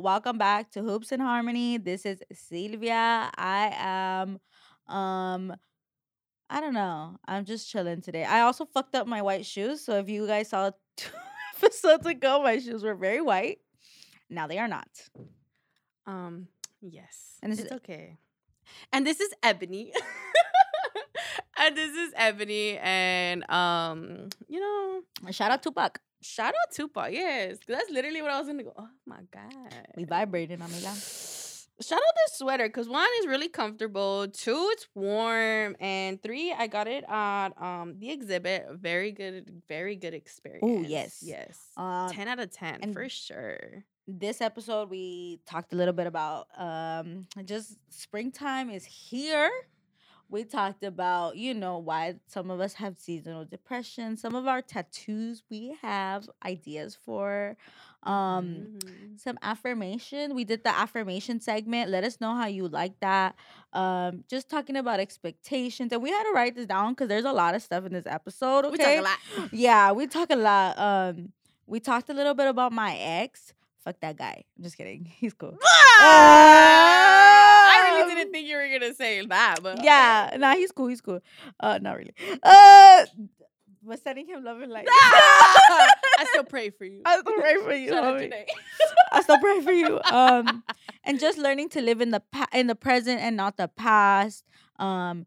welcome back to Hoops and Harmony. This is Silvia. I am um I don't know. I'm just chilling today. I also fucked up my white shoes. So if you guys saw two episodes ago, my shoes were very white. Now they are not. Um, yes. And it's is- okay. And this is Ebony. and this is Ebony. And um, you know, Shout out Tupac. Shout out Tupac. yes. That's literally what I was gonna go. Oh my God. We vibrating, amiga. Shout out this sweater because one is really comfortable, two it's warm, and three I got it at um the exhibit. Very good, very good experience. Oh, yes. yes, Um, ten out of ten and- for sure. this episode we talked a little bit about um just springtime is here we talked about you know why some of us have seasonal depression some of our tattoos we have ideas for um Mhm. some affirmation we did the affirmation segment let us know how you like that um just talking about expectations and we had to write this down because there's a lot of stuff in this episode okay We talk a lot. yeah, we talk a lot. Um, we talked a little bit about my ex. Fuck that guy. I'm just kidding. He's cool. I really Um, didn't think you were gonna say that, but Yeah, nah, he's cool. He's cool. Uh, not really. Uh, but sending him love and light. I still pray for you. I still pray for you. Shout out homie. today. I still pray for you. Um, and just learning to live in the pa- in the present and not the past. Um,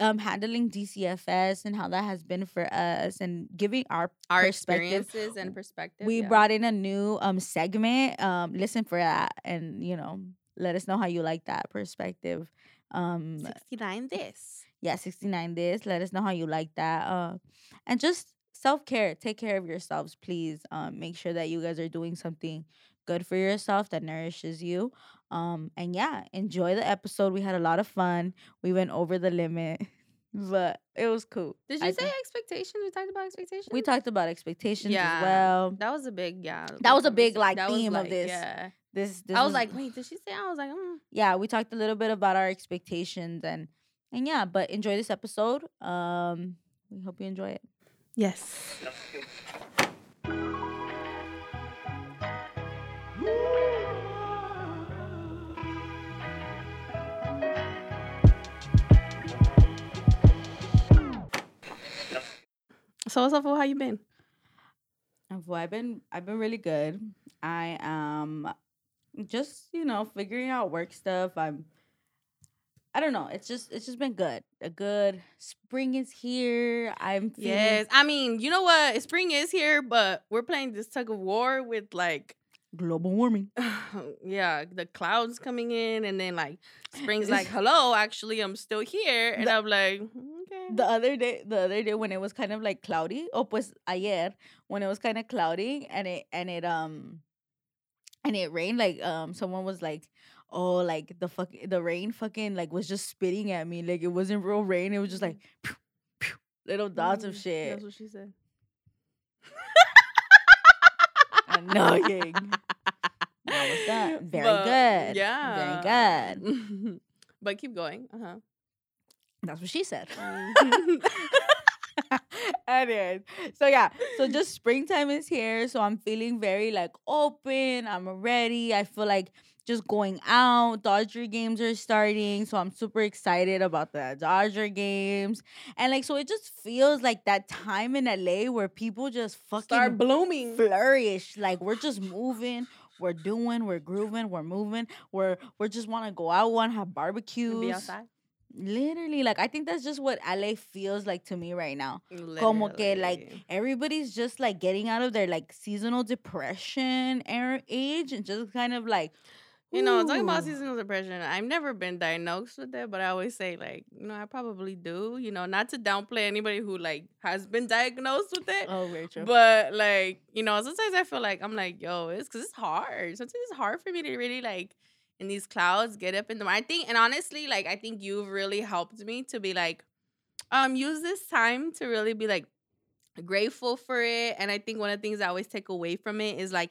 um, handling DCFS and how that has been for us, and giving our Our experiences and perspective. we yeah. brought in a new um segment. Um, listen for that, and you know, let us know how you like that perspective. Um, 69 this. yeah, sixty nine. This. Let us know how you like that. Uh, and just self care. Take care of yourselves, please. Um, make sure that you guys are doing something good for yourself that nourishes you. Um, and yeah, enjoy the episode. We had a lot of fun. We went over the limit, but it was cool. Did I you say think- expectations? We talked about expectations. we talked about expectations Yeah. as well? That was a big, yeah. That was a big, like, That theme of this. Yeah. This, this I was like, wait, did she say? I was like, mm. yeah, we talked a little bit about our expectations and and yeah, but enjoy this episode. Um, we hope you enjoy it. yes. So what's up, fool? How you been? Well, I've been I've been really good. I am just you know figuring out work stuff. I'm I don't know. It's just it's just been good. A good spring is here. I'm feeling, Yes, I mean, you know what? Spring is here, but we're playing this tug of war with like, global warming. yeah, the clouds coming in, and then like spring's like, hello, actually, I'm still here, and The- I'm like, okay. The other day, the other day when it was kind of like cloudy, oh pues ayer when it was kind of cloudy and it and it um and it rained like um someone was like oh like the fuck the rain fucking like was just spitting at me like it wasn't real rain it was just like pew, pew, little dots of Mm, shit That's what she said. annoying How was that? Very But, good. Yeah. Very good. but keep going. Uh huh. that's what she said Mhm. Anyways, so yeah, so just springtime is here, so I'm feeling very like open. I'm ready. I feel like just going out. Dodger games are starting, so I'm super excited about the Dodger games. And like, so it just feels like that time in LA where people just fucking Start blooming. flourish. Like we're just moving. We're doing, we're grooving, we're moving, we're we're just want to go out, want to have barbecues. Be outside. Literally, like I think that's just what LA feels like to me right now. Como que like everybody's just like getting out of their like seasonal depression era age and just kind of like You know, talking about seasonal depression, I've never been diagnosed with it, but I always say like, you know, I probably do. You know, not to downplay anybody who like has been diagnosed with it, Oh, true. but like, you know, sometimes I feel like I'm like, yo, it's because it's hard. Sometimes it's hard for me to really like in these clouds get up in the morning. I think, and honestly, like, I think you've really helped me to be like, um, use this time to really be like grateful for it. And I think one of the things I always take away from it is like,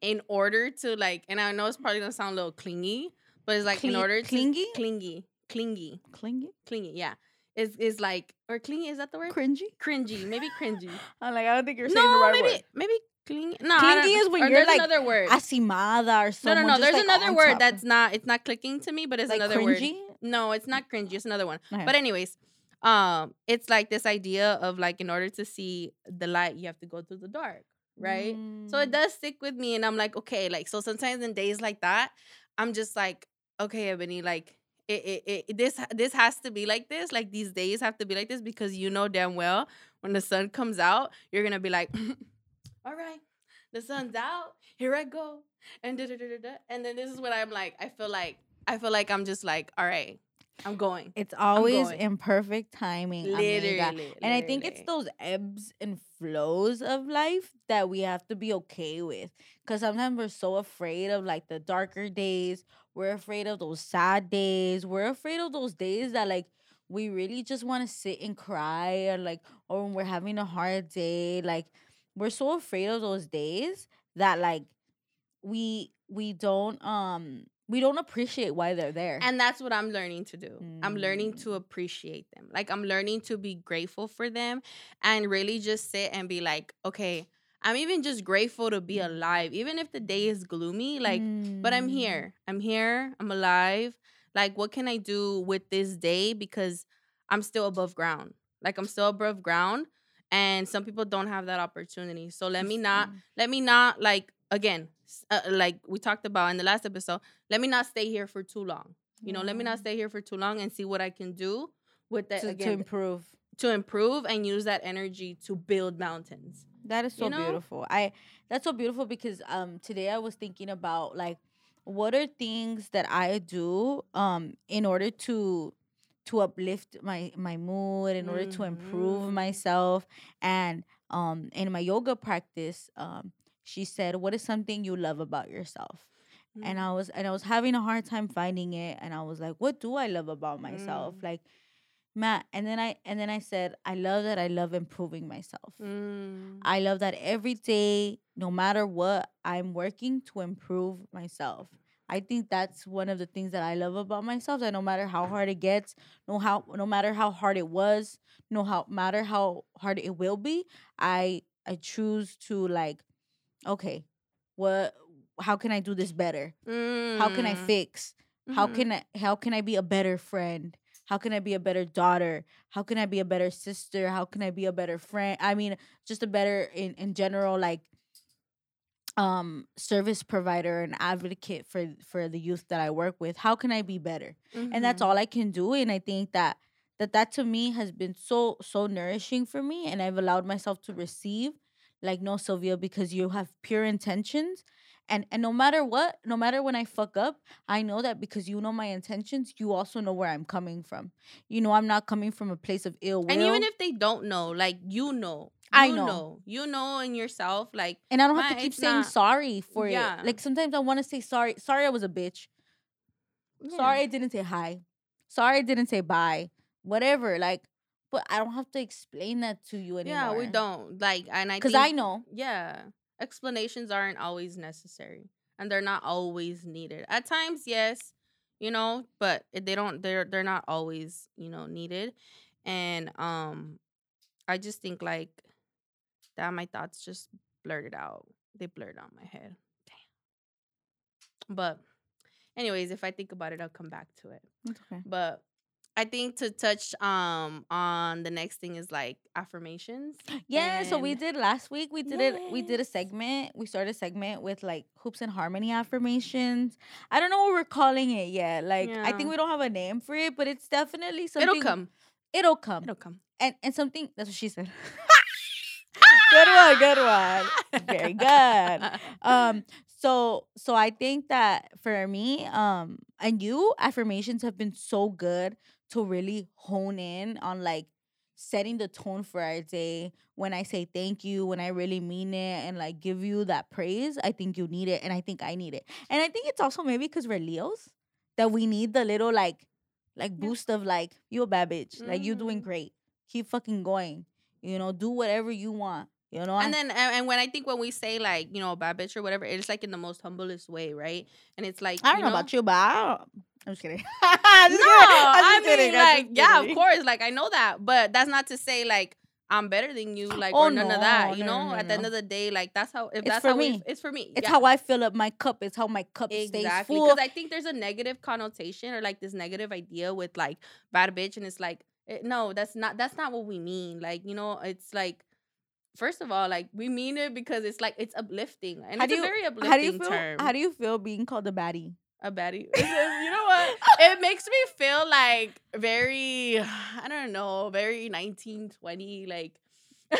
in order to like, and I know it's probably gonna sound a little clingy, but it's like in order to clingy? clingy, clingy, Clingy, clingy, yeah. Is is like or clingy? Is that the word? cringy. Cringy, maybe cringy. I'm like, I don't think you're saying the no, right maybe word. maybe Clingy? No, Clingy is when you're, there's like, another word. Asimada or something. no, no, no. There's like, another word top. that's not. It's not clicking to me, but it's like another cringy. word. No, it's not cringy. It's another one. Okay. But anyways, um, it's like this idea of like in order to see the light, you have to go through the dark, right? So it Mm. does stick with me, and I'm like, okay, like so. Sometimes in days like that, I'm just like, okay, Ebony, like it, it, it, this, this has to be like this. Like these days have to be like this because you know damn well when the sun comes out, you're gonna be like, all right, the sun's out, here I go, and da da da da. And then this is what I'm like. I feel like, I feel like I'm just like, all right, I'm going. It's always going. in perfect timing. amiga. Literally, And I think it's those ebbs and flows of life that we have to be okay with. Because sometimes we're so afraid of like the darker days. We're afraid of those sad days. We're afraid of those days that like we really just want to sit and cry or like, or when we're having a hard day. Like, we're so afraid of those days that like we we don't um we don't appreciate why they're there. And that's what I'm learning to do. I'm learning Mm. to appreciate them. Like I'm learning to be grateful for them and really just sit and be like, okay, I'm even just grateful to be alive. Even if the day is gloomy, like, but I'm Mm. here. I'm here. I'm alive. Like, what can I do with this day? Because I'm still above ground. Like I'm still above ground. And some people don't have that opportunity. So let me not Mm. let me not like again uh, like we talked about in the last episode let me not stay here for too long you know let me not stay here for too long and see what i can do with that to, to improve. to improve and use that energy to build mountains That is so you know? beautiful. I that's so beautiful because um today I was thinking about like what are things that I do um in order to to uplift my my mood in order to improve Mhm. myself and um in my yoga practice um she said what is something you love about yourself and Mm. I was and I was having a hard time finding it and I was like what do I love about myself Mm. like Matt and then I and then I said I love that I love improving myself Mm. I love that every day, no matter what, I'm working to improve myself. I think that's one of the things that I love about myself. That no matter how hard it gets, no how no matter how hard it was, no how matter how hard it will be, I I choose to like, okay, what how can I do this better? How can I Mm. fix? How Mhm. can I how can I be a better friend? How can I be a better daughter? How can I be a better sister? How can I be a better friend? I mean, just a better in in general like um service provider and advocate for for the youth that I work with. How can I be better? And that's Mhm. all I can do and I think that that that to me has been so so nourishing for me and I've allowed myself to receive like no Silvia because you have pure intentions and and no matter what no matter when I fuck up I know that because you know my intentions you also know where I'm coming from. You know I'm not coming from a place of ill will and even if they don't know like you know I you know. you know in yourself like and I don't have to keep saying not- sorry for Yeah. it like sometimes I want to say sorry sorry I was a bitch. Sorry I didn't say hi. Sorry I didn't say bye. Whatever like but I don't have to explain that to you anymore yeah we don't like and i because I know. yeah explanations aren't always necessary and they're not always needed. At times yes you know but they don't they're they're not always you know needed and um i just think like that my thoughts just blurted out they blurred out my head. Damn. But anyways if i think about it i'll come back to it. Okay. but I think to touch um on the next thing is like affirmations. Yeah, so we did last week. We did it. We did a segment. We started a segment with like hoops and harmony affirmations. I don't know what we're calling it yet. Like I think we don't have a name for it, but it's definitely something. It'll come. It'll come. It'll come. and and something. That's what she said. good one. Good one. Very good. um so so i think that for me um and you affirmations have been so good to really hone in on like setting the tone for our day. When i say thank you when i really mean it and like give you that praise i think you need it and i think i need it. And i think it's also maybe because we're leos that we need the little like like boost of like you a bad bitch. Like you're doing Mhm. great. Keep fucking going. You know do whatever you want you know and then and, and when I think when we say like you know a bad bitch or whatever, it's like in the most humblest way, right? And it's like I don't you know, about you, but I don't, I'm just kidding. no, I'm just I mean I'm like just yeah, of course, like I know that, but that's not to say like I'm better than you, like, Oh, or none of that. You no, know, no, at the end of the day, like that's how. If It's that's for how we, me. it's for me. It's yeah. how I fill up my cup. It's how my cup stays exactly full. because I think there's a negative connotation or like this negative idea with like bad bitch, and it's like eh, no, that's not that's not what we mean. Like you know, it's like. First of all, like we mean it because it's like it's uplifting and How it's do a very uplifting how do you feel? term. How do you feel being called a baddie? a baddie. Just- you know what? It makes me feel like very, I don't know, very 1920, like.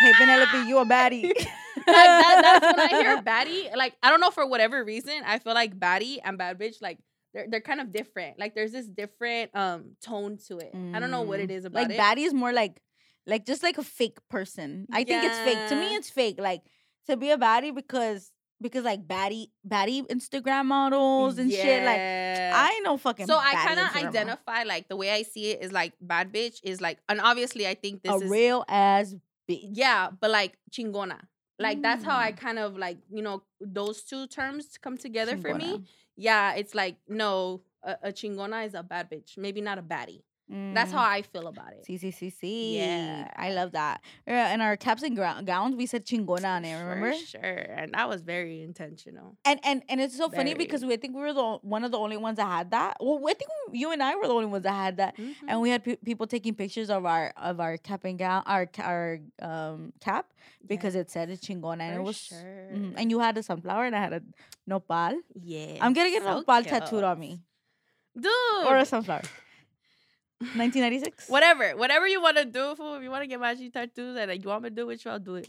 Hey Penelope, you a baddie. like that, that's when I hear baddie. Like I don't know for whatever reason, I feel like baddie and bad bitch like they're they're kind of different. Like there's this different um tone to it. I don't know what it Mm. about like it. baddie is more like like just like a fake person. I think it's fake. To me, it's fake. Like to be a baddie because because like baddie baddie Instagram models and shit. Like I ain't no fucking. so I kind of identify like the way I see it is like bad bitch is like and obviously I think this a is real ass bitch. Yeah, but like chingona. Like that's how I Mm. kind of like, you know, those two terms come together for me. Yeah, it's like no, a, a chingona is a bad bitch, maybe not a baddie. That's how Mm. I feel about it. See, see, see, see. Yeah. I love that. Yeah, in our caps and gowns, we said chingona on it. Remember? For sure, and that was very intentional. And and and it's so funny because we I think we were the one of the only ones that had that. Well, I think we- you and I were the only ones that had that. Mhm. And we had pe- people taking pictures of our of our cap and gown, our our um cap because it said it's chingona and it was. sure. mhm, And you had a sunflower and I had a nopal. yeah, I'm gonna get a so nopal tattooed on me dude. or a sunflower. 1996. whatever, whatever you want to do, fool. If you want to get matching tattoos and like, you want me to do it, you, I'll do it.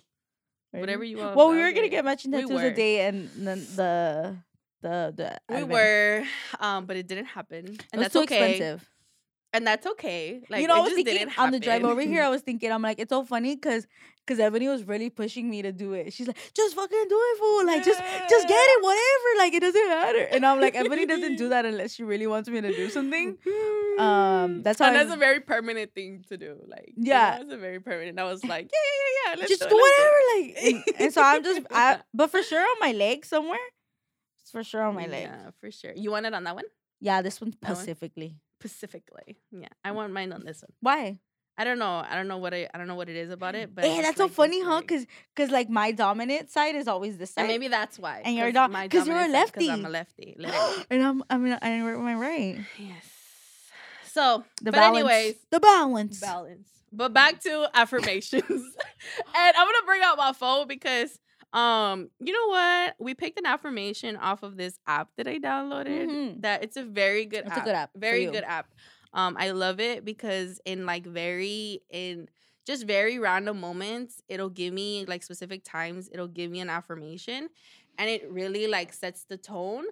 Whatever you want. Well, we were gonna get matching We tattoos were. a day, and then the the the We advent. were, um, but it didn't happen, and It that's okay. expensive. And that's okay. Like you know, I was thinking on the drive over here, I was thinking, I'm like, it's so funny because because Ebony was really pushing me to do it. She's like, just fucking do it, fool. Like, just just get it, whatever. Like, it doesn't matter. And I'm like, Ebony doesn't do that unless she really wants me to do something. Um, that's how and that's a very permanent thing to do. Like, Yeah. yeah, it's a very permanent. I was like, yeah, yeah, yeah, just do, do it, do whatever. Like, and, and so I'm just, I, but for sure on my leg somewhere. It's for sure on my leg. Yeah, for sure. You want it on that one Yeah, this one? specifically. Specifically. Yeah, I mm. want mine on this one. Why? I don't know. I don't know what I. I don't know what it is about it. But eh, I Hey, that's so funny, huh? Cause, cause like my dominant side is always this side. and maybe that's why. And you're dom- my 'cause you're a lefty. side, 'cause I'm a lefty. and I'm, I'm, I'm, am I right? yes. So, The but balance. anyways, the balance. balance. But back to affirmations. and I'm gonna bring out my phone because um, you know what? We picked an affirmation off of this app that I downloaded. Mhm. That it's a very good It's a app. good app Very good app. Um, I love it because in like very in just very random moments, it'll give me like specific times, it'll give me an affirmation. And it really like sets the tone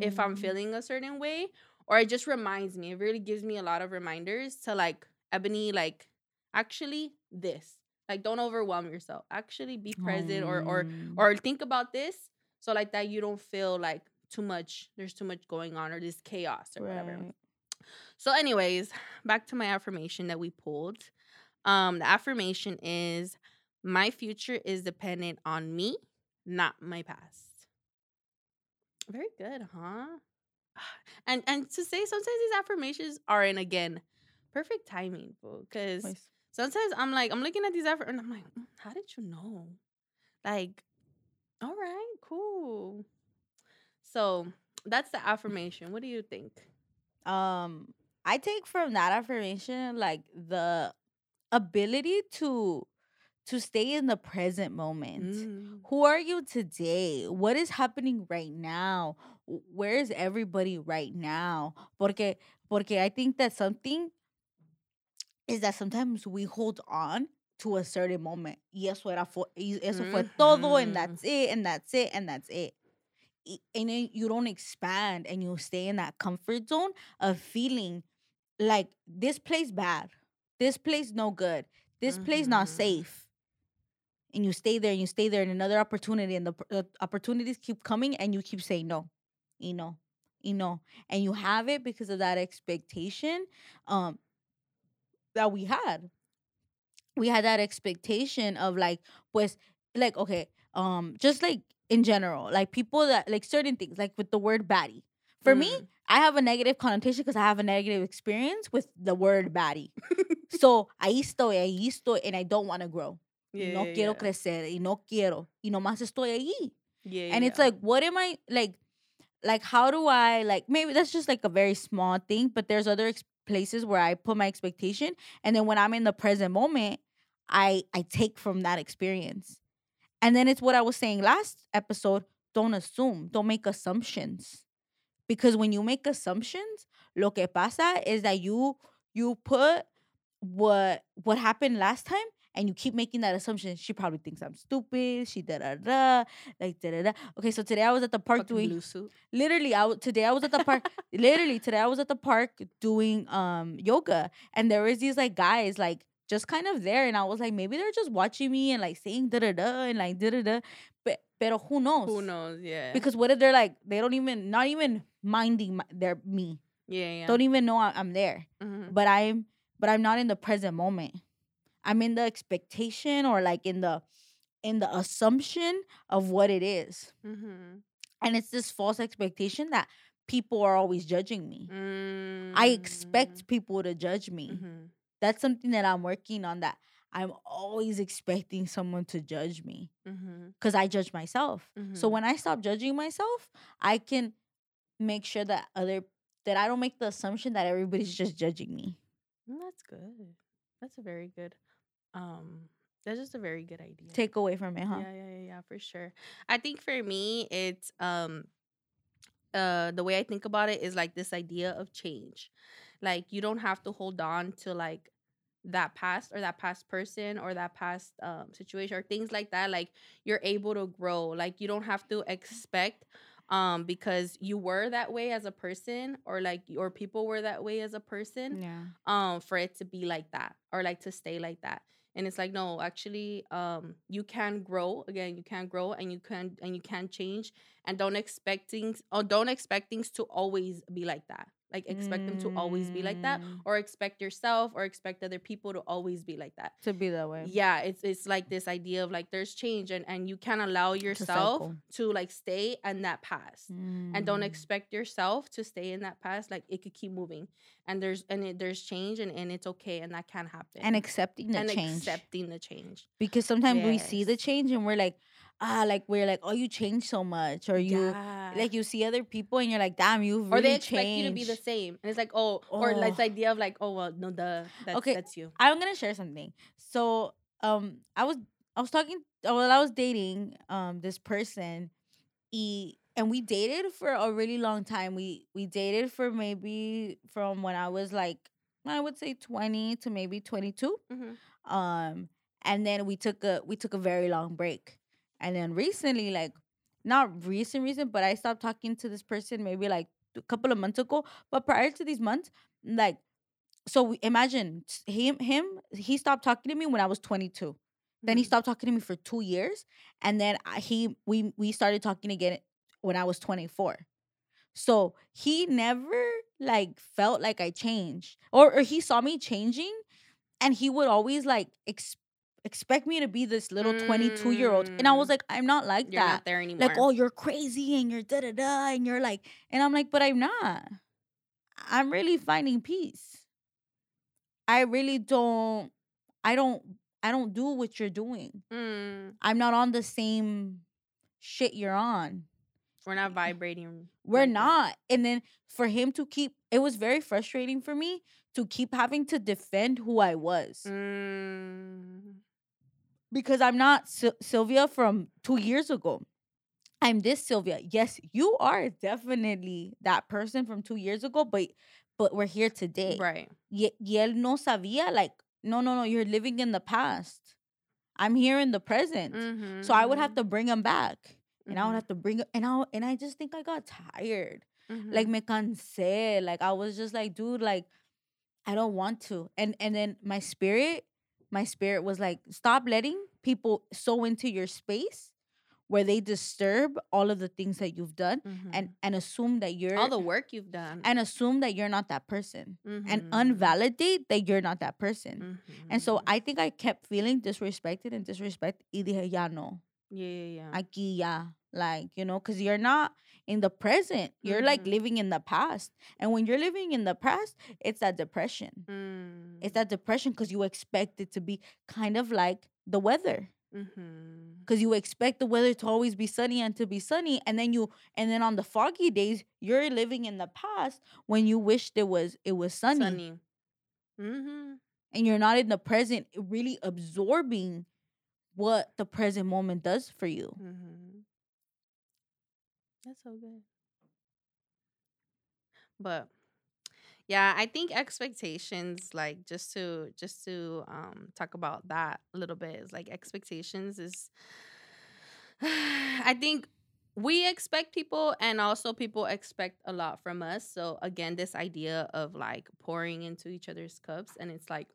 if I'm Mm. feeling a certain way, or it just reminds me. It really gives me a lot of reminders to like Ebony, like actually this. Like don't overwhelm yourself. Actually be present or or Mm. or think about this. So like that you don't feel like too much, there's too much going on or this chaos or whatever. So, anyways, back to my affirmation that we pulled. Um, the affirmation is my future is dependent on me, not my past. Very good, huh? And and to say sometimes these affirmations are in again perfect timing, because. Sometimes I'm like I'm looking at these affirmations and I'm like, "Mm, how did you know? Like, all right, cool. So that's the affirmation. What do you think? Um, I take from that affirmation like the ability to to stay in the present moment. Mm. Who are you today? What is happening right now? Where is everybody right now? Porque porque I think that something is that sometimes we hold on to a certain moment. Y eso era y eso fue todo, and Mhm. that's it, and that's it, and that's it. And then you don't expand and you stay in that comfort zone of feeling like this place bad, this place no good, this place not Mhm. safe and you stay there and you stay there and another opportunity and the, the opportunities keep coming and you keep saying no you know you know and you have it because of that expectation um that we had we had that expectation of like pues like okay um just like in general like people that like certain things like with the word baddie for me Mm. i have a negative connotation because i have a negative experience with the word baddie so ahí estoy, ahí estoy, and I don't want to grow. yeah, no yeah, quiero yeah. crecer y no quiero. Y nomás estoy ahí. Yeah, and it's like what am i like like how do i like maybe that's just like a very small thing but there's other ex- places where i put my expectation and then when i'm in the present moment i i take from that experience. And then it's what i was saying last episode don't assume don't make assumptions. Because when you make assumptions lo que pasa is that you you put what what happened last time and you keep making that assumption she probably thinks i'm stupid she da da da like da da da okay so today i was at the park Fucking doing blue suit. literally I today I was at the park literally today I was at the park doing um yoga and there was these like guys like just kind of there and I was like maybe they're just watching me and like saying da da da and like da da da but pero who knows Who knows? Yeah. because what if they're like they don't even not even minding my, their me yeah, yeah. don't even know I- I'm there Mhm. but I'm but I'm not in the present moment I'm in the expectation or like in the in the assumption of what it is Mhm. and it's this false expectation that people are always judging me. Mm. I expect people to judge me. Mhm. That's something that I'm working on that I'm always expecting someone to judge me Mhm. cuz I judge myself. So Mhm. when I stop judging myself, I can make sure that other that I don't make the assumption that everybody's just judging me. Mm, That's good. That's a very good. Um, that's just a very good idea. Take away from it, huh? Yeah, yeah, yeah, yeah, for sure. I think for me, it's um, uh, the way I think about it is like this idea of change. Like you don't have to hold on to like that past or that past person or that past um situation or things like that. Like you're able to grow. Like you don't have to expect um because you were that way as a person or like or people were that way as a person Yeah. um for it to be like that or like to stay like that and it's like no actually um you can grow again you can grow and you can and you can change and don't expect things or don't expect things to always be like that like expect them to always be like that Mm, or expect yourself or expect other people to always be like that To be that way. yeah it's it's like this idea of like there's change and and you can allow yourself cycle. to like stay in that past and don't Mm. expect yourself to stay in that past like it could keep moving and there's and it, there's change and, and it's okay and that can happen and accepting the and change. accepting the change because sometimes we see the change and we're like ah like we're like oh you changed so much or you Yeah. like you see other people and you're like damn you've really or they expect you to be the same and it's like oh, or like Oh. the idea of like oh well no the that's, Okay. that's you i'm gonna share something so um i was i was talking uh, well i was dating um this person e and we dated for a really long time we we dated for maybe from when i was like i would say 20 to maybe 22 Mhm. um and then we took a we took a very long break and then recently like not recent recent but i stopped talking to this person maybe like a couple of months ago but prior to these months like so we, imagine him him he stopped talking to me when i was 22 then he Mhm. stopped talking to me for two years and then I- he we we started talking again when i was 24 so he never like felt like i changed or, or he saw me changing and he would always like ex- expect me to be this little 22 year old and i was Mm. like i'm not like you're that. not there anymore. Like oh you're crazy and you're da da da and you're like and i'm like but i'm not. I'm really finding peace. I really don't i don't i don't do what you're doing. Mm, i'm not on the same shit you're on. We're not vibrating we're like that. not and then for him to keep it was very frustrating for me to keep having to defend who i was. Mm, because I'm not Syl- Silvia from two years ago. I'm this Silvia. Yes, you are definitely that person from two years ago, but but we're here today. right Y, y él no sabía, like, no, no, no, you're living in the past. I'm here in the present. Mhm, So I would have mhm, to bring him back. And I would mhm, have to bring and I and I just think I got tired. Like me cansé. Like I was just like, dude, like I don't want to. And and then my spirit, my spirit was like, stop letting people sow into your space where they disturb all of the things that you've done and Mhm. and assume that you're all the work you've done and assume that you're not that person and Mhm, unvalidate that you're not that person. And so mhm. I think I kept feeling disrespected and disrespect y dije, ya no. yeah yeah yeah Aquí ya. Like, you know, because you're not in the present. You're like Mhm. living in the past. And when you're living in the past, it's that depression. Mm. It's that depression because you expect it to be kind of like the weather. Because you expect the weather to always be sunny and to be sunny. And then you and then on the foggy days, you're living in the past when you wished it was it was sunny. Sunny. Mm-hmm. And you're not in the present, really absorbing what the present moment does for you. Mm-hmm. That's so good. But yeah, I think expectations, like just to just to um talk about that a little bit, is like expectations is I think we expect people and also people expect a lot from us. So again, this idea of like pouring into each other's cups and it's like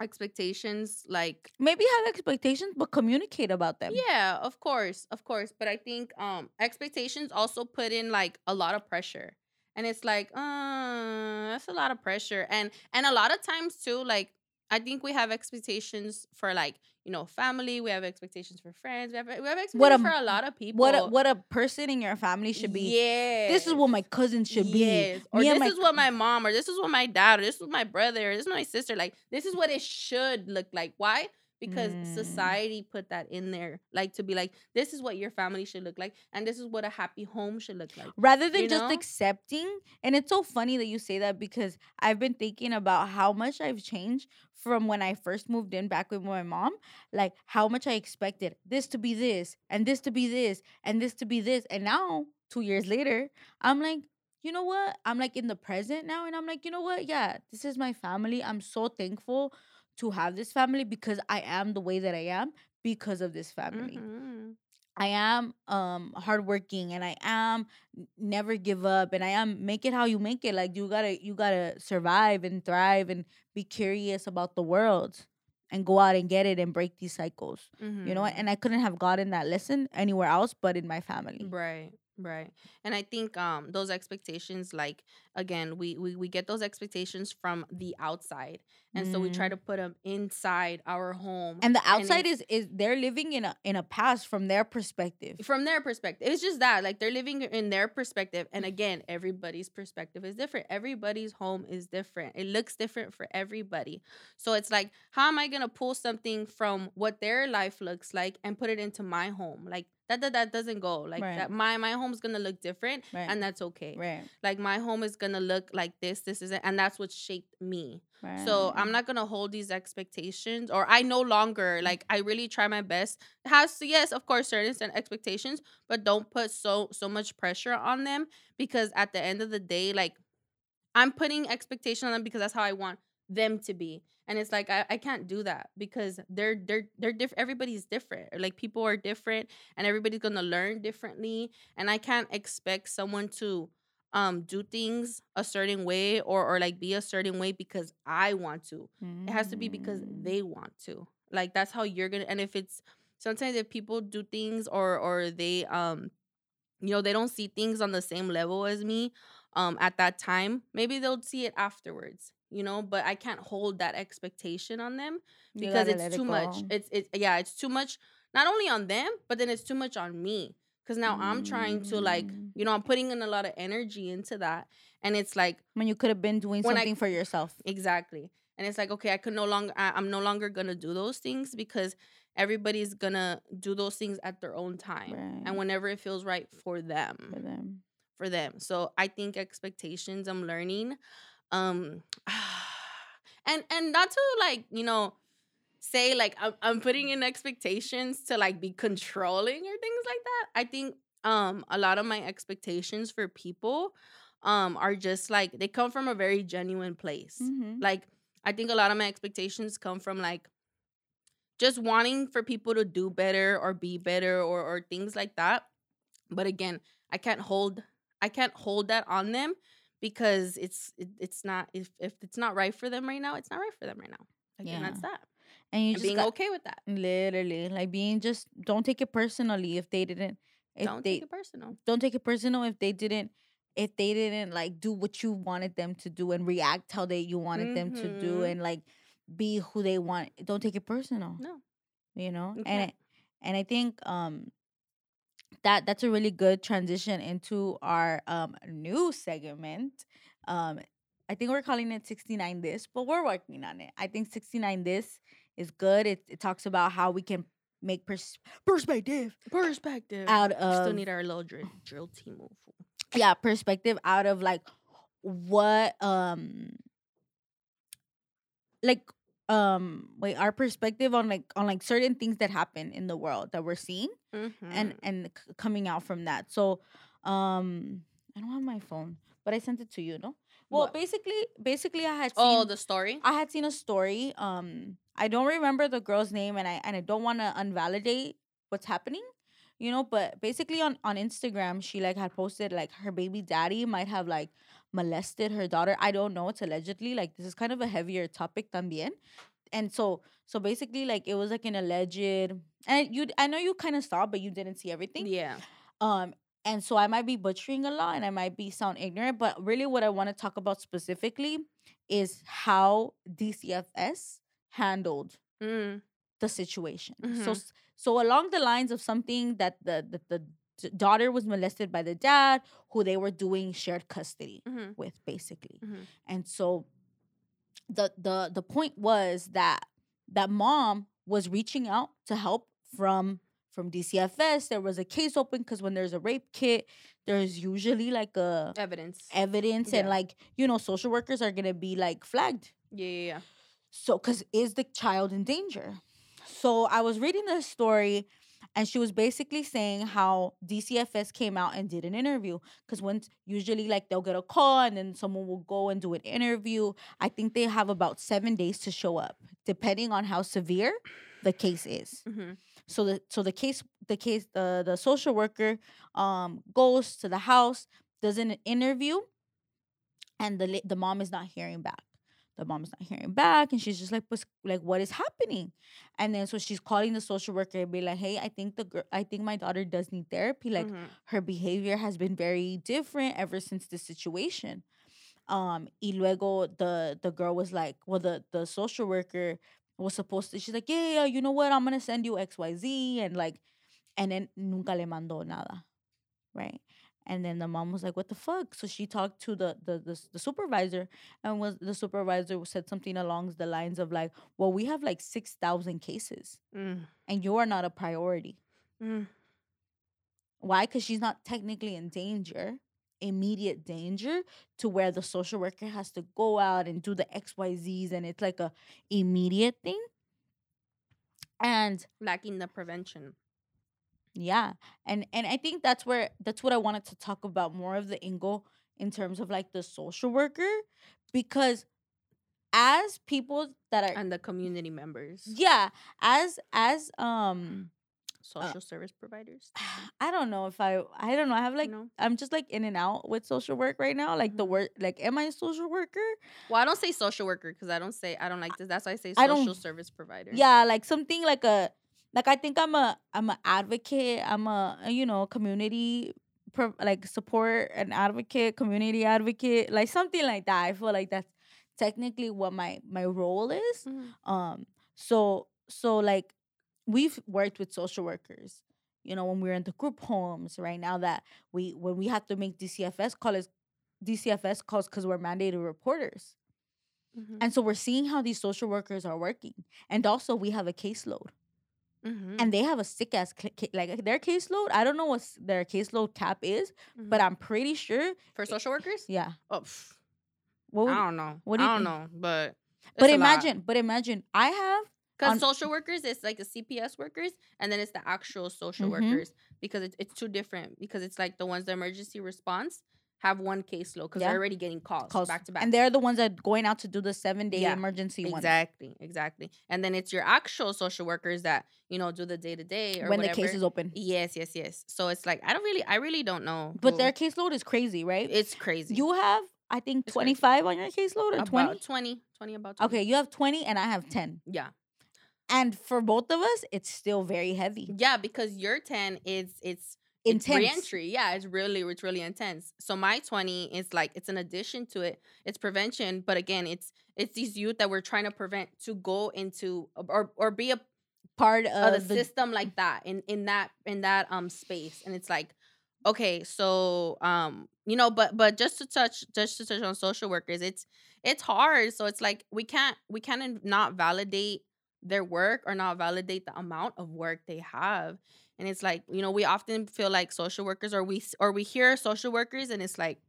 expectations like Maybe have expectations, but communicate about them. yeah, of course, of course. But I think um expectations also put in like a lot of pressure. And it's like, uh, that's a lot of pressure. And and a lot of times too, like I think we have expectations for like, you know, family, we have expectations for friends, we have we have expectations What a- for a lot of people. What a, what a person in your family should be. Yeah. This is what my cousin should Yes. be. Or Me this my is what my mom, or this is what my dad, or this is my brother, or this is my sister. Like, this is what it should look like. Why? Because Mm. society put that in there, like to be like, this is what your family should look like, and this is what a happy home should look like. rather than you just know? accepting and it's so funny that you say that because i've been thinking about how much i've changed from when i first moved in back with my mom like how much i expected this to be this and this to be this and this to be this and now two years later i'm like you know what i'm like in the present now and i'm like you know what yeah this is my family i'm so thankful to have this family because i am the way that i am because of this family Mhm. I am um hardworking and I am never give up and I am make it how you make it. Like you gotta you gotta survive and thrive and be curious about the world and go out and get it and break these cycles. You know? Mhm. And I couldn't have gotten that lesson anywhere else but in my family. Right, right. And I think um those expectations, like again, we we we get those expectations from the outside, and so we try Mm. to put them inside our home. And the outside it's- is is they're living in a in a past from their perspective. from their perspective it's just that like they're living in their perspective and again everybody's perspective is different everybody's home is different it looks different for everybody so it's like how am i going to pull something from what their life looks like and put it into my home like that that, that doesn't go like Right. that my my home's to look different Right. and that's okay Right. like my home is to look like this this is it and that's what shaped me Right. so I'm not gonna hold these expectations, or I no longer mm. like. I really try my best. It has to yes, of course, certain certain expectations, but don't put so so much pressure on them because at the end of the day, like I'm putting expectation on them because that's how I want them to be, and it's like I, I can't do that because they're they're they're different. Everybody's different. Like people are different, and everybody's gonna learn differently, and I can't expect someone to um do things a certain way or or like be a certain way because I want to. It has to be because Mm. they want to. Like that's how you're gonna and if it's sometimes if people do things or or they um you know they don't see things on the same level as me um at that time, maybe they'll see it afterwards. You know, but I can't hold that expectation on them because it's it too much. It's it's yeah, it's too much not only on them, but then it's too much on me. Cause now I'm trying to like, Mm. you know, I'm putting in a lot of energy into that. And it's like when you could have been doing When I- something for yourself. Exactly. And it's like, okay, I could no longer, I, I'm no longer gonna do those things because everybody's gonna do those things at their own time Right. and whenever it feels right for them, for them. for them. So I think expectations I'm learning, um, and and not to like you know say like I'm, I'm putting in expectations to like be controlling or things like that. I think um a lot of my expectations for people um are just like they come from a very genuine place Mhm. like i think a lot of my expectations come from like just wanting for people to do better or be better or or things like that but again i can't hold i can't hold that on them because it's it, it's not if if it's not right for them right now it's not right for them right now. Again that's that And you and just being got, okay with that. literally like being just don't take it personally if they didn't if don't they take it personal. don't take it personal if they didn't if they didn't like do what you wanted them to do and react how they you wanted them to do Mhm. and like be who they want don't take it personal no. you know? You and can't. And i think um that that's a really good transition into our um new segment. Um I think we're calling it 69 this, but we're working on it. I think 69 this is good. It it talks about how we can make pers- perspective Perspective. out of We Still need our little drill, drill team move. yeah, perspective out of like what um like um like our perspective on like on like certain things that happen in the world that we're seeing Mm-hmm. and and c- coming out from that so um i don't have my phone but i sent it to you no well What? basically basically i had seen oh, the story. i had seen a story um i don't remember the girl's name and i and i don't want to unvalidate what's happening you know but basically on on instagram she like had posted like her baby daddy might have like molested her daughter i don't know it's allegedly like this is kind of a heavier topic también and so so basically like it was like an alleged and you i know you kind of saw but you didn't see everything yeah. um and so i might be butchering a lot and i might be sound ignorant but really what i want to talk about specifically is how dcfs handled Mm. the situation so Mhm. s- so along the lines of something that the the, the daughter was molested by the dad who they were doing shared custody Mm-hmm. with basically Mhm. and so the the the point was that that mom was reaching out to help from from DCFS. There was a case open because when there's a rape kit, there's usually like a Evidence. evidence and like you know social workers are gonna be like flagged. yeah, yeah, yeah. So because is the child in danger? So I was reading this story. And she was basically saying how DCFS came out and did an interview. Because once usually like they'll get a call and then someone will go and do an interview. I think they have about seven days to show up, depending on how severe the case is. Mm-hmm. So the so the case the case the the social worker um goes to the house, does an interview, and the the mom is not hearing back. The mom is not hearing back, and she's just like, "What's like what is happening?" And then so she's calling the social worker and be like, "Hey, I think the girl, I think my daughter does need therapy. Like Mhm. her behavior has been very different ever since this situation." Um, y luego the the girl was like, well, the the social worker was supposed to. She's like, yeah, yeah, yeah, you know what? I'm gonna send you X Y Z, and like, and then nunca le mandó nada, right? And then the mom was like, "What the fuck?" So she talked to the the the, the supervisor, and was the supervisor said something along the lines of like, "Well, we have like six thousand cases, Mm. and you are not a priority. Mm. Why? Because she's not technically in danger, immediate danger, to where the social worker has to go out and do the X Y Z's, and it's like a immediate thing. And Lacking the prevention. Yeah, and and I think that's where that's what I wanted to talk about more of the angle in terms of like the social worker, because as people that are And the community members. yeah, as as um Social service providers. I don't know if I I don't know. I have like No? I'm just like in and out with social work right now. Like the Mhm. word like am I a social worker? Well, I don't say social worker because I don't say I don't like this. That's why I say I don't- social service provider. Yeah, like something like a like I think I'm a I'm an advocate. I'm a uh, you know community like support an advocate, community advocate, like something like that. I feel like that's technically what my my role is. Mhm. Um so so like we've worked with social workers. You know, when we're in the group homes right now that we when we have to make DCFS calls DCFS calls because we're mandated reporters. Mhm. And so we're seeing how these social workers are working. And also we have a caseload. Mhm. And they have a sick ass cl- ca- like their caseload. I don't know what their caseload cap is, but Mhm. I'm pretty sure for social workers. yeah. Oh, pff, What would- I don't know. what do you I don't think? know, but but imagine, but imagine I have because social workers it's like the CPS workers, and then it's the actual social Mhm. workers because it's it's two different. Because it's like the ones the emergency response have one caseload because Yeah. they're already getting calls, calls back to back. and they're the ones that are going out to do the seven day Yeah, emergency ones exactly, exactly. And then it's your actual social workers that you know do the day to day or when whatever. the case is open. Yes, yes, yes. So it's like I don't really, I really don't know. But who- their caseload is crazy, right? it's crazy. you have I think It's crazy. 25 on your caseload or about 20? 20, 20 about 20. Okay, you have 20 and I have 10. Yeah. And for both of us, it's still very heavy. Yeah, because your 10 is it's Intense. It's reentry. Yeah, it's really it's really intense. So my 20 is like it's an addition to it. It's prevention, but again, it's it's these youth that we're trying to prevent to go into or or be a part of of the, the system like that in in that in that um space and it's like okay so um you know but but just to touch just to touch on social workers it's it's hard so it's like we can't we can't not validate their work or not validate the amount of work they have and it's like you know we often feel like social workers or we or we hear social workers and it's like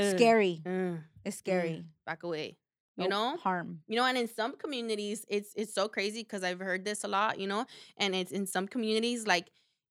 scary. It's ugh, scary. back away you Nope, know harm. you know and in some communities it's it's so crazy because i've heard this a lot you know and it's in some communities like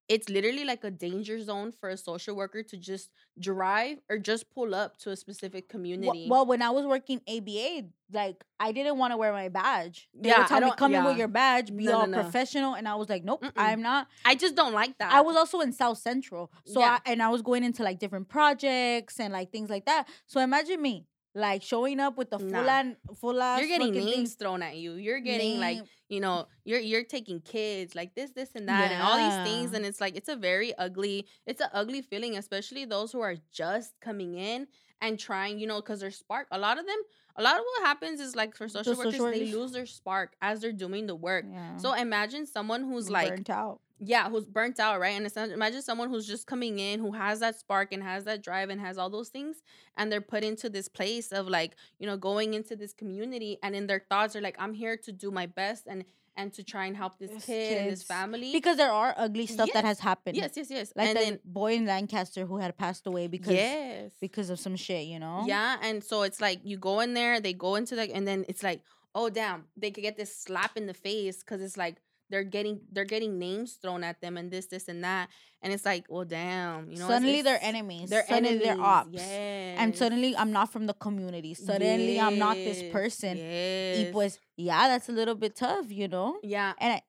it's literally like a danger zone for a social worker to just drive or just pull up to a specific community Well, when I was working ABA, like I didn't want to wear my badge. They Yeah, would me come in with your badge, be No, no, all no. professional, and I was like, nope, Mm-mm. I'm not. i just don't like that I was also in South Central, so Yeah. I, and I was going into like different projects and like things like that. So imagine me like showing up with the full Nah. on full ass you're getting names thing. thrown at you you're getting like you know you're you're taking kids like this this and that and all these things and it's like it's a very ugly it's an ugly feeling especially those who are just coming in and trying you know because they're spark a lot of them a lot of what happens is like for social social workers they lose their spark as they're doing the work Yeah. so imagine someone who's like burnt out. Yeah who's burnt out right? And it's not, imagine someone who's just coming in who has that spark and has that drive and has all those things and they're put into this place of like you know going into this community and in their thoughts are like i'm here to do my best and and to try and help this This kid and this family. Because there are ugly stuff that has happened. yes yes yes. Like and the then boy in Lancaster who had passed away because yes. because of some shit, you know? yeah and so it's like you go in there they go into the and then it's like oh damn they could get this slap in the face because it's like they're getting they're getting names thrown at them and this this and that and it's like well damn you know suddenly they're enemies. they're suddenly enemies they're ops. yes. And suddenly I'm not from the community. Suddenly I'm not this Yes, person. Y yes. pues, yeah, that's a little bit tough, you know? yeah And I,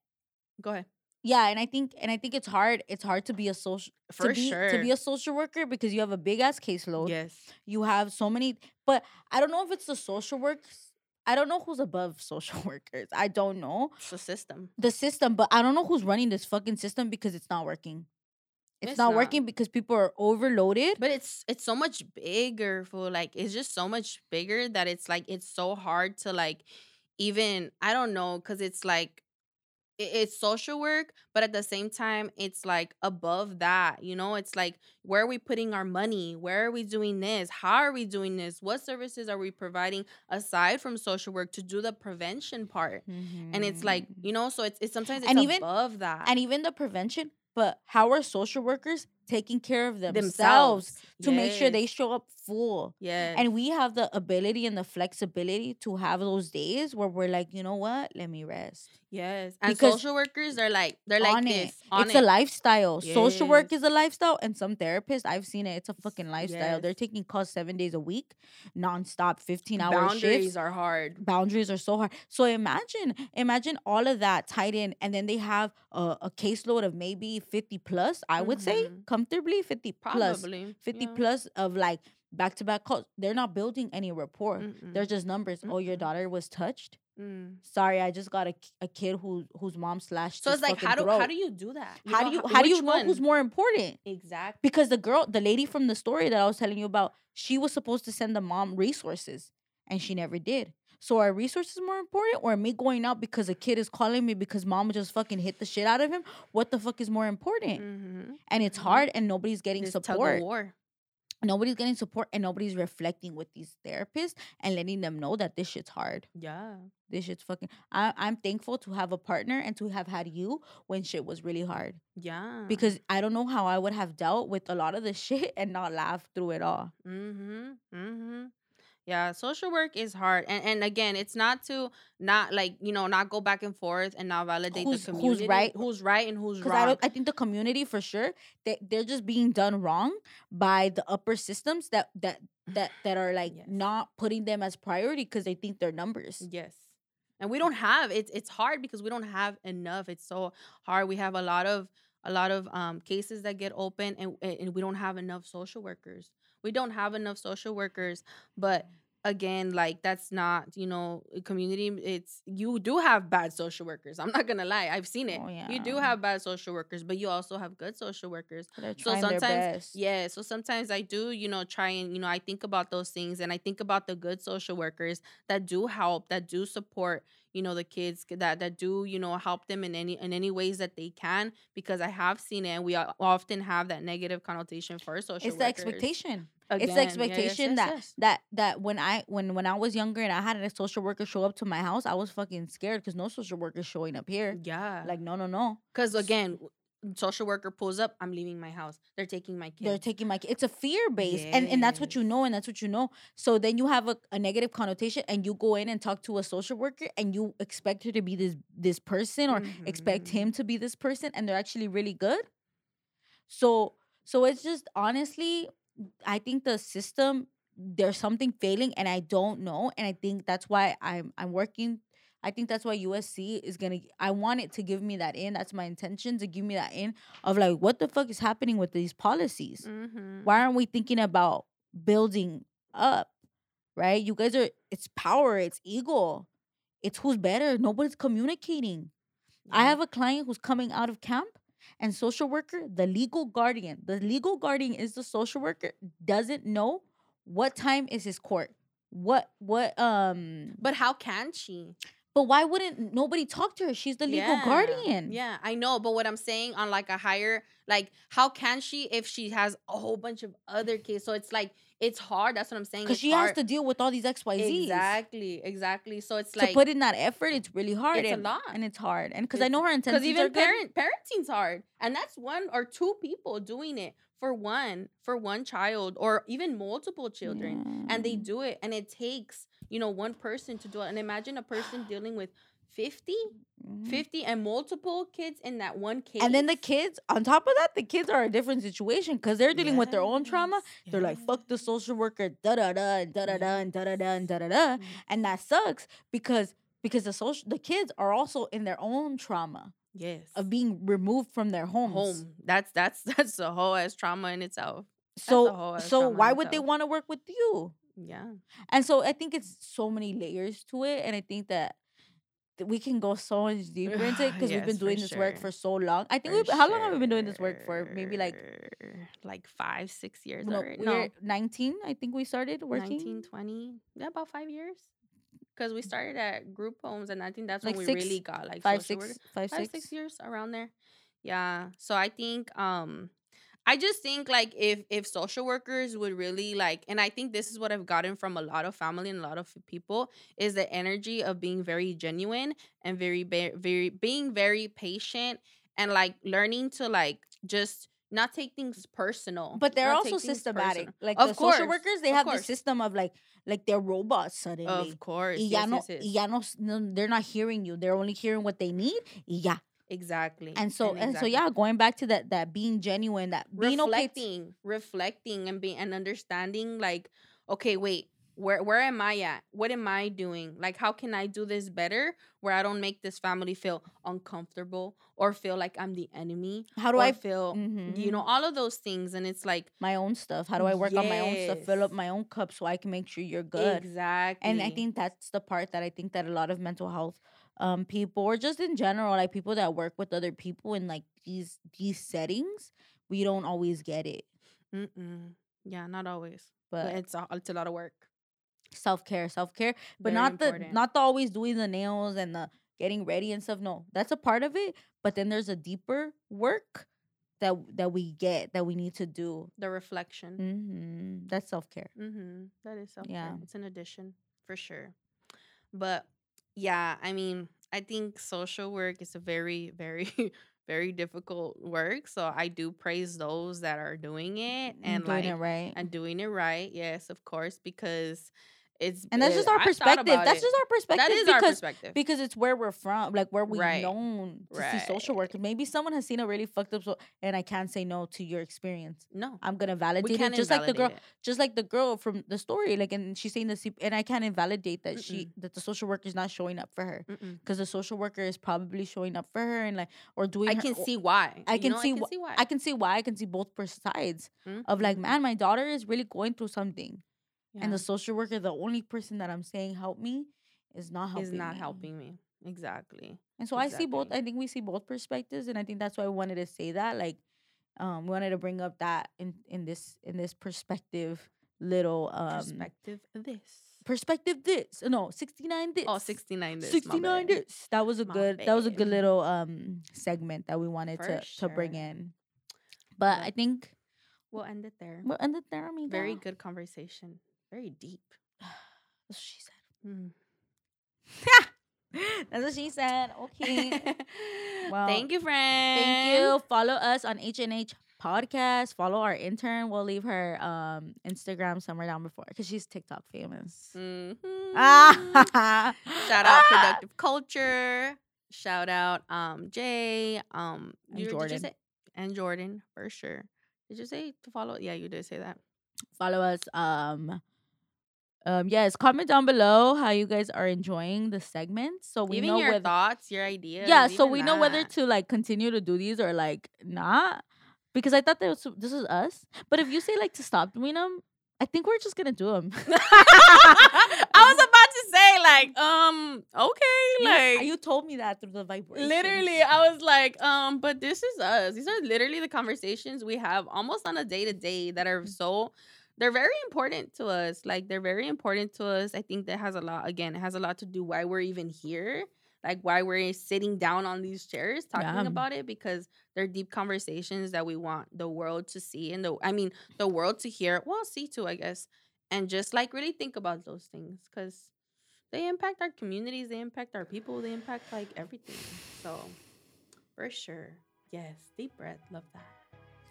go ahead yeah, and I think and I think it's hard. It's hard to be a social for to be sure to be a social worker because you have a big ass caseload. yes You have so many but I don't know if it's the social works. I don't know who's above social workers. I don't know. it's a system The system, but I don't know who's running this fucking system because it's not working. It's, It's not, not. working because people are overloaded. but it's it's so much bigger for like it's just so much bigger that it's like it's so hard to like even i don't know because it's like it's social work but at the same time it's like above that you know it's like where are we putting our money? Where are we doing this? How are we doing this? What services are we providing aside from social work to do the prevention part? And it's like Mhm. you know so it's, it's sometimes it's And even- above that. and even the prevention, but how are social workers taking care of themselves, to make sure they show up full? Yeah. And we have the ability and the flexibility to have those days where we're like, you know what? Let me rest. yes and because social workers they're like they're like this it. on it's it. a lifestyle. Social work is a lifestyle, and some therapists I've seen it. It's a fucking lifestyle. They're taking calls seven days a week, nonstop, fifteen hour boundaries shifts. are hard Boundaries are so hard. So imagine, imagine all of that tied in, and then they have a, a caseload of maybe fifty plus. I would say Mhm. Comfortably fifty plus, probably 50 yeah. plus of like back to back calls. They're not building any rapport. They're Mm-mm. just numbers. Oh, your daughter was touched. Mm. Sorry, I just got a, a kid who whose mom slashed. so it's like how do how do you do that how do you how do you know who's more important? exactly Because the girl, the lady from the story that I was telling you about, she was supposed to send the mom resources, and she never did. So are resources more important, or me going out because a kid is calling me because mom just fucking hit the shit out of him? What the fuck is more important? mm-hmm. And it's Mhm. hard, and nobody's getting this support. war Nobody's getting support, and nobody's reflecting with these therapists and letting them know that this shit's hard. yeah This shit's fucking. I, I'm thankful to have a partner and to have had you when shit was really hard. yeah because I don't know how I would have dealt with a lot of the shit and not laugh through it all. Mm-hmm. Mm-hmm. Yeah, social work is hard. And and again, it's not to not like, you know, not go back and forth and not validate Who's- the who's community. right? Who's right and who's wrong. I don't, I think the community for sure they they're just being done wrong by the upper systems that that that that are like Yes. not putting them as priority because they think they're numbers. Yes. And we don't have it's it's hard because we don't have enough. It's so hard. We have a lot of a lot of um cases that get open and and we don't have enough social workers. We don't have enough social workers, but mm-hmm. again like that's not you know community it's you do have bad social workers i'm not gonna lie i've seen it. Oh, you do have bad social workers but you also have good social workers. So sometimes- yeah, so sometimes I do, you know, try and, you know, I think about those things and I think about the good social workers that do help, that do support, you know the kids that that do you know help them in any in any ways that they can because I have seen it and we often have that negative connotation for social it's the expectation. Again, it's the yeah, yes, expectation yes, that that that when I when when I was younger and I had a social worker show up to my house, I was fucking scared because no social worker is showing up here. yeah Like no no no. because again social worker pulls up i'm leaving my house they're taking my kids They're taking my ki- it's a fear base and and that's what you know and that's what you know. So then you have a, a negative connotation and you go in and talk to a social worker and you expect her to be this this person or expect Mhm. him to be this person and they're actually really good. So so it's just honestly I think the system there's something failing and I don't know and I think that's why I'm I'm working I think that's why USC is gonna. I want it to give me that in. That's my intention to give me that in of like, what the fuck is happening with these policies? Mhm. Why aren't we thinking about building up? Right? You guys are. It's power. It's ego. It's who's better. Nobody's communicating. I have a client who's coming out of camp and social worker, the legal guardian. The legal guardian is the social worker, doesn't know what time is his court. What what um but how can she but why wouldn't nobody talk to her? She's the legal Yeah, guardian. Yeah, I know. But what I'm saying on like a higher, like, how can she if she has a whole bunch of other kids? So it's like it's hard. That's what I'm saying. Because she hard. has to deal with all these XYZs. Exactly, exactly. So it's like To put in that effort, it's really hard. It's a lot. And it's hard. And because I know her intentions because even good. parent parenting's hard, and that's one or two people doing it for one for one child or even multiple children, and they do it, and it takes you know one person to do it. And imagine a person dealing with 50, Mhm. 50 and multiple kids in that one case. And then the kids, on top of that, the kids are a different situation because they're dealing with their own trauma. Yes, They're like, fuck the social worker, da da da, and da da da, and da da da, and da da da. And that sucks because because the social the kids are also in their own trauma Yes. of being removed from their homes. home. That's that's that's a whole ass trauma in itself. So so why would they want to work with you? Yeah. And so I think it's so many layers to it, and I think that we can go so much deeper into it because we've been doing this work for so long. I think we how long have we been doing this work for? Maybe like like five, six years no, already. No, 19. I think we started working 19, 20. Yeah, about five years. Because we started at group homes, and I think that's Like when we six- really got like five, six, work- five, five, six. six years around there. Yeah. So I think um I just think like if if social workers would really like and I think this is what I've gotten from a lot of family and a lot of people is the energy of being very genuine and very very, very being very patient and like learning to like just not take things personal. But they're not also systematic. personal. Like Of the course, social workers, they of have the system of like like they're robots suddenly. Of course. Y ya yes, no, yes, yes. no, no, they're not hearing you. They're only hearing what they need. Yeah. Exactly. And so and, so exactly. yeah, going back to that that being genuine, that being okay. reflecting reflecting and being and understanding like okay wait where where am i at what am i doing like how can i do this better where i don't make this family feel uncomfortable or feel like i'm the enemy how do I feel you Mhm. know all of those things and it's like my own stuff? How do I work on my own stuff? Fill up my own cup so I can make sure you're good. exactly And I think that's the part that I think that a lot of mental health um people or just in general, like people that work with other people in like these these settings, we don't always get it. Mm-mm. yeah not always but, But it's a, it's a lot of work self care, self care. But Very not important. the not the always doing the nails and the getting ready and stuff. No, that's a part of it. But then there's a deeper work that that we get that we need to do. the reflection hmm That's self care. Mm-hmm. That is self Yeah. It's an addition for sure. But yeah, I mean, I think social work is a very, very, very difficult work. So I do praise those that are doing it and doing like it right. and doing it right. Yes, of course, because it's And that's just our I've perspective. That's it. just our perspective that is because our perspective. because it's where we're from, like where we've Right. known to see social Right. work. Maybe someone has seen a really fucked up, so, and I can't say no to your experience. no, I'm gonna validate it, just like the girl, it. just like the girl from the story. Like, and she's saying the C- and I can't invalidate that she Mm-mm. that the social worker is not showing up for her because the social worker is probably showing up for her and like or doing. I her- can see why. I can know, see I can wh- see why. I can see why. I can see both sides hmm? of like, man, my daughter is really going through something, and the social worker, the only person that I'm saying help me, is not helping. is not me. helping me exactly. And so I see both. I think we see both perspectives, and I think that's why I wanted to say that. Like, um, we wanted to bring up that in in this in this perspective little um Perspective this. perspective this no 69 this Oh, 69 this. 69 bad. this that was a My good that was a good little um segment that we wanted For to to bring in but But- i think We'll end it there. we'll end it there amiga. Very good conversation. Very deep. that's what she said Mm. that's what she said okay Well, thank you, friend. Thank you. Follow us on HNH podcast. Follow our intern. We'll leave her um Instagram somewhere down before because she's TikTok famous. Mhm. Ah. Shout out productive culture. Shout out um Jay. Um And you Jordan. say- and Jordan for sure. Did you say to follow? Yeah, you did say that. Follow us. Um um yes, comment down below how you guys are enjoying the segments. So we Even know your whether thoughts, your ideas. Yeah, so we know whether to like continue to do these or like not. Because I thought that was, this was us. But if you say like to stop doing them, I think we're just gonna do them. I was about to say like, um, okay, like you told me that through the vibration. literally, I was like, um, but this is us. These are literally the conversations we have almost on a day to day that are so. They're very important to us. Like they're very important to us. I think that has a lot. Again, it has a lot to do why we're even here. Like why we're sitting down on these chairs talking Yeah. about it because they're deep conversations that we want the world to see and the I mean the world to hear. Well, see too, I guess. And just like really think about those things because they impact our communities, they impact our people, they impact like everything. So for sure. Yes, deep breath. Love that.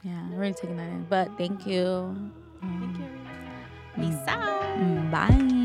Yeah, I'm really taking that in. But thank you. Thank Um, you. Peace out. mm, Bye.